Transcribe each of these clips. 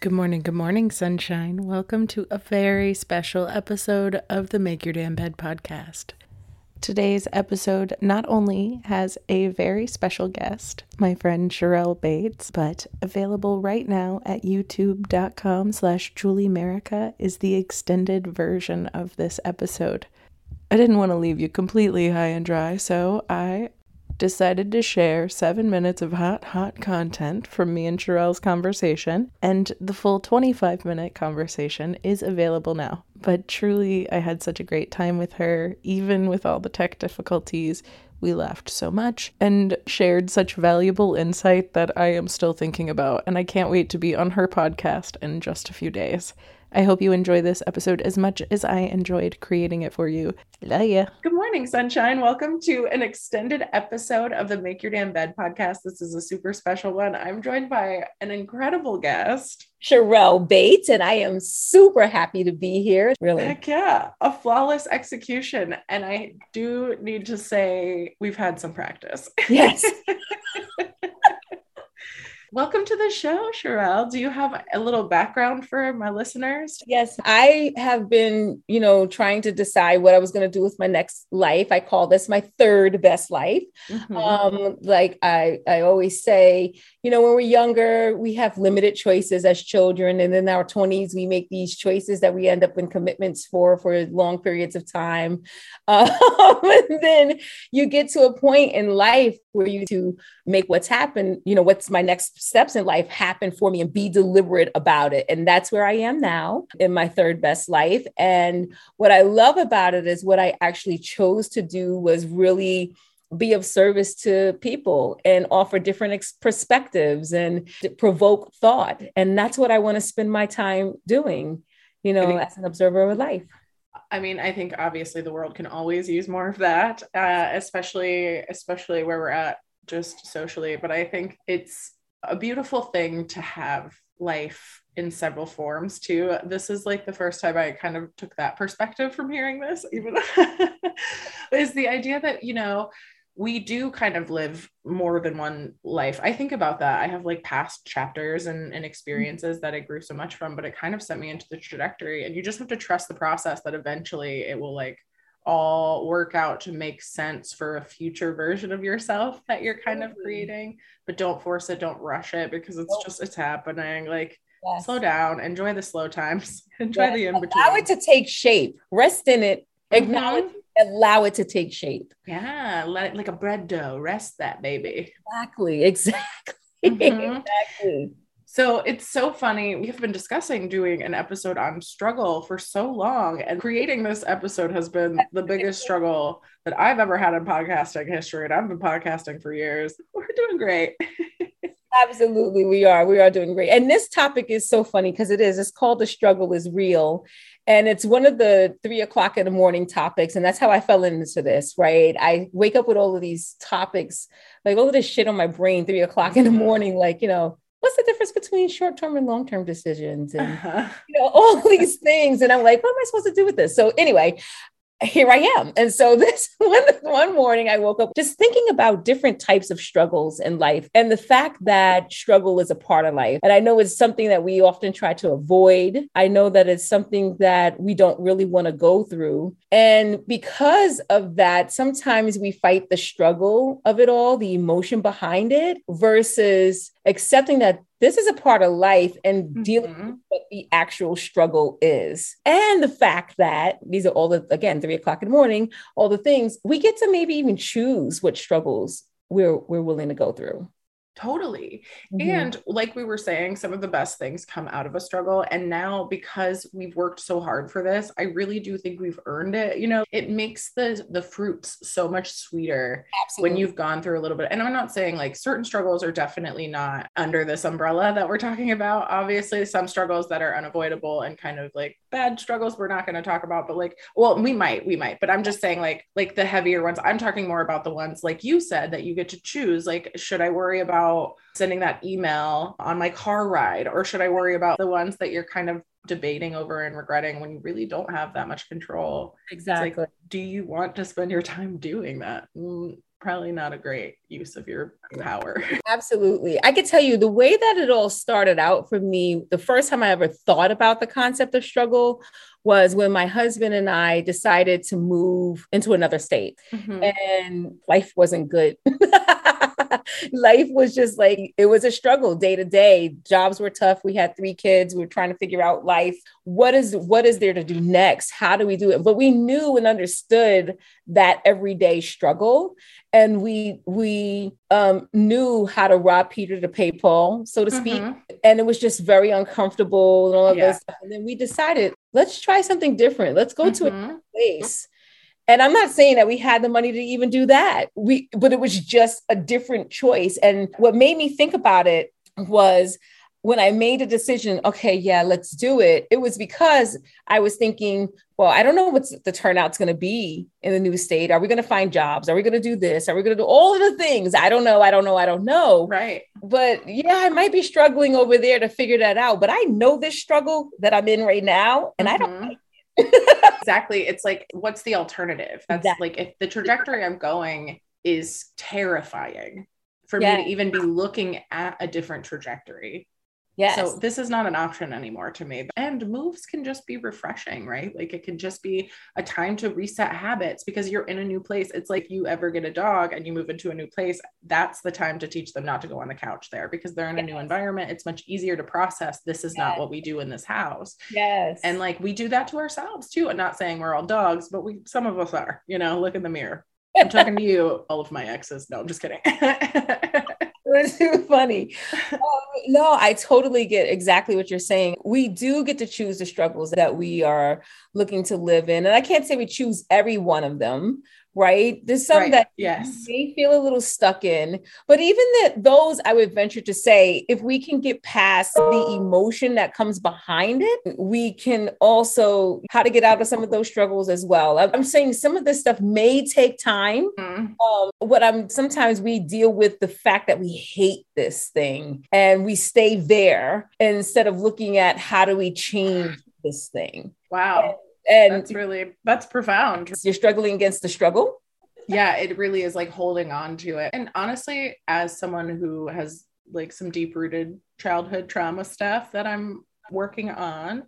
Good morning, good morning, sunshine. Welcome to a very special episode of the Make Your Damn Bed podcast. Today's episode not only has a very special guest, my friend Sherelle Bates, but available right now at youtube.com slash Julie Merica is the extended version of this episode. I didn't want to leave you completely high and dry, so I decided to share seven minutes of hot, hot content from me and Sherelle's conversation, and the full 25 minute conversation is available now. But truly, I had such a great time with her, even with all the tech difficulties. We laughed so much and shared such valuable insight that I am still thinking about, and I can't wait to be on her podcast in just a few days. I hope you enjoy this episode as much as I enjoyed creating it for you. Love ya. Good morning, sunshine. Welcome to an extended episode of the Make Your Damn Bed podcast. This is a super special one. I'm joined by an incredible guest. Sherelle Bates, and I am super happy to be here. Really. Heck yeah. A flawless execution. And I do need to say, we've had some practice. Yes. Welcome to the show, Sherelle. Do you have a little background for my listeners? Yes, I have been, you know, trying to decide what I was going to do with my next life. I call this my third best life. Mm-hmm. Um, like I, I always say, you know, when we're younger, we have limited choices as children, and in our twenties, we make these choices that we end up in commitments for for long periods of time. Um, and then you get to a point in life where you to make what's happened. You know, what's my next steps in life happen for me and be deliberate about it. And that's where I am now in my third best life. And what I love about it is what I actually chose to do was really be of service to people and offer different ex- perspectives and provoke thought. And that's what I want to spend my time doing, you know, as an observer of life. I mean, I think obviously the world can always use more of that, uh, especially especially where we're at just socially. But I think it's a beautiful thing to have life in several forms too. This is like the first time I kind of took that perspective from hearing this, even is the idea that, you know, we do kind of live more than one life. I think about that. I have like past chapters and, and experiences that I grew so much from, but it kind of sent me into the trajectory. And you just have to trust the process that eventually it will like all work out to make sense for a future version of yourself that you're kind of creating. But don't force it, don't rush it because it's just it's happening. Like yes. slow down, enjoy the slow times, enjoy yes. the in between. Allow it to take shape, rest in it, acknowledge mm-hmm allow it to take shape. Yeah, let it like a bread dough. Rest that baby. Exactly. Exactly. Mm-hmm. exactly. So it's so funny. We have been discussing doing an episode on struggle for so long, and creating this episode has been the biggest struggle that I've ever had in podcasting history. And I've been podcasting for years. We're doing great. Absolutely, we are. We are doing great. And this topic is so funny because it is. It's called The Struggle is Real. And it's one of the three o'clock in the morning topics. And that's how I fell into this, right? I wake up with all of these topics, like all of this shit on my brain, three o'clock in the morning, like, you know, what's the difference between short-term and long-term decisions and uh-huh. you know all these things and i'm like what am i supposed to do with this so anyway here I am. And so this one, one morning I woke up just thinking about different types of struggles in life and the fact that struggle is a part of life. And I know it's something that we often try to avoid. I know that it's something that we don't really want to go through. And because of that, sometimes we fight the struggle of it all, the emotion behind it versus accepting that this is a part of life and dealing mm-hmm. with what the actual struggle is. And the fact that these are all the, again, three o'clock in the morning, all the things we get to maybe even choose what struggles we're, we're willing to go through. Totally. Mm-hmm. And like we were saying, some of the best things come out of a struggle. And now, because we've worked so hard for this, I really do think we've earned it. You know, it makes the the fruits so much sweeter Absolutely. when you've gone through a little bit. And I'm not saying like certain struggles are definitely not under this umbrella that we're talking about. Obviously, some struggles that are unavoidable and kind of like bad struggles we're not going to talk about, but like, well, we might, we might, but I'm just saying like like the heavier ones. I'm talking more about the ones like you said that you get to choose. Like, should I worry about about sending that email on my car ride? Or should I worry about the ones that you're kind of debating over and regretting when you really don't have that much control? Exactly. Like, do you want to spend your time doing that? Mm, probably not a great use of your power. Absolutely. I could tell you the way that it all started out for me, the first time I ever thought about the concept of struggle was when my husband and I decided to move into another state mm-hmm. and life wasn't good. life was just like it was a struggle day to day. Jobs were tough. We had three kids. We were trying to figure out life. What is what is there to do next? How do we do it? But we knew and understood that everyday struggle, and we we um, knew how to rob Peter to pay Paul, so to speak. Mm-hmm. And it was just very uncomfortable and all of yeah. this. And then we decided, let's try something different. Let's go mm-hmm. to a mm-hmm. place and I'm not saying that we had the money to even do that. We but it was just a different choice. And what made me think about it was when I made a decision, okay, yeah, let's do it. It was because I was thinking, well, I don't know what the turnout's going to be in the new state. Are we going to find jobs? Are we going to do this? Are we going to do all of the things? I don't know. I don't know. I don't know. Right. But yeah, I might be struggling over there to figure that out. But I know this struggle that I'm in right now, and mm-hmm. I don't mm-hmm. like exactly. It's like, what's the alternative? That's exactly. like if the trajectory I'm going is terrifying for yeah. me to even be looking at a different trajectory. Yes. So this is not an option anymore to me. And moves can just be refreshing, right? Like it can just be a time to reset habits because you're in a new place. It's like you ever get a dog and you move into a new place, that's the time to teach them not to go on the couch there because they're in a new environment. It's much easier to process this is yes. not what we do in this house. Yes. And like we do that to ourselves too. I'm not saying we're all dogs, but we some of us are, you know, look in the mirror. I'm talking to you, all of my exes. No, I'm just kidding. was too funny. Um, no, I totally get exactly what you're saying. We do get to choose the struggles that we are looking to live in. And I can't say we choose every one of them, right? There's some right. that yes. may feel a little stuck in, but even that those I would venture to say, if we can get past the emotion that comes behind it, we can also how to get out of some of those struggles as well. I'm saying some of this stuff may take time. Mm. Um, what I'm sometimes we deal with the fact that we hate this thing and we stay there instead of looking at how do we change this thing. Wow. And, and that's really that's profound you're struggling against the struggle yeah, it really is like holding on to it. And honestly, as someone who has like some deep rooted childhood trauma stuff that I'm working on,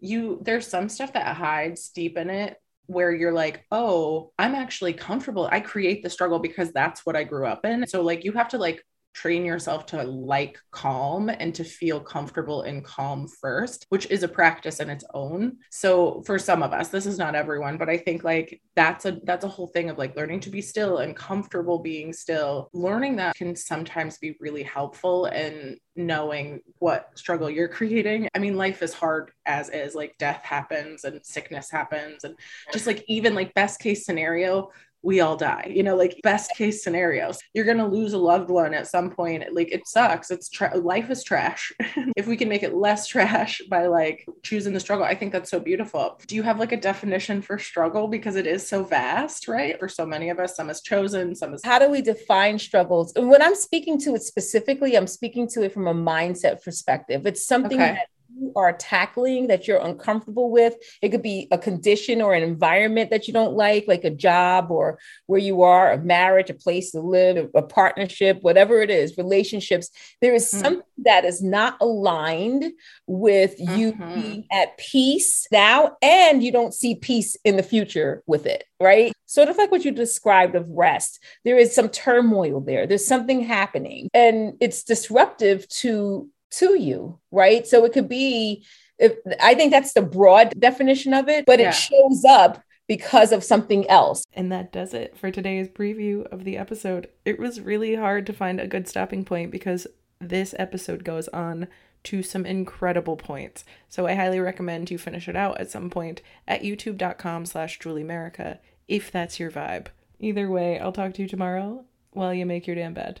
you there's some stuff that hides deep in it where you're like, oh, I'm actually comfortable. I create the struggle because that's what I grew up in. So, like, you have to like train yourself to like calm and to feel comfortable in calm first, which is a practice in its own. So for some of us, this is not everyone, but I think like that's a that's a whole thing of like learning to be still and comfortable being still. Learning that can sometimes be really helpful and knowing what struggle you're creating. I mean, life is hard as is, like death happens and sickness happens and just like even like best case scenario, we all die you know like best case scenarios. You're going to lose a loved one at some point like it sucks. It's tra- life is trash. If we can make it less trash by like choosing the struggle i think that's so beautiful. Do you have like a definition for struggle? Because it is so vast right? For so many of us some is chosen some is how do we define struggles? And when i'm speaking to it specifically i'm speaking to it from a mindset perspective. It's something okay. that you are tackling that you're uncomfortable with. It could be a condition or an environment that you don't like, like a job or where you are, a marriage, a place to live, a partnership, whatever it is, relationships. There is mm-hmm. something that is not aligned with mm-hmm. you being at peace now, and you don't see peace in the future with it, right? Sort of like what you described of rest. There is some turmoil there, there's something happening, and it's disruptive to to you, right? So it could be, if, I think that's the broad definition of it, but yeah. it shows up because of something else. And that does it for today's preview of the episode. It was really hard to find a good stopping point because this episode goes on to some incredible points. So I highly recommend you finish it out at some point at youtube.com slash juliemerica if that's your vibe. Either way, I'll talk to you tomorrow while you make your damn bed.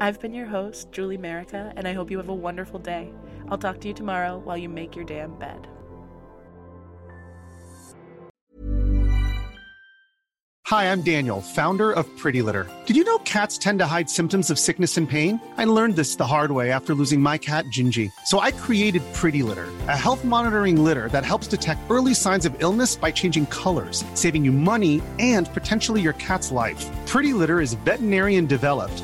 I've been your host, Julie Merica, and I hope you have a wonderful day. I'll talk to you tomorrow while you make your damn bed. Hi, I'm Daniel, founder of Pretty Litter. Did you know cats tend to hide symptoms of sickness and pain? I learned this the hard way after losing my cat, Gingy. So I created Pretty Litter, a health monitoring litter that helps detect early signs of illness by changing colors, saving you money and potentially your cat's life. Pretty Litter is veterinarian developed,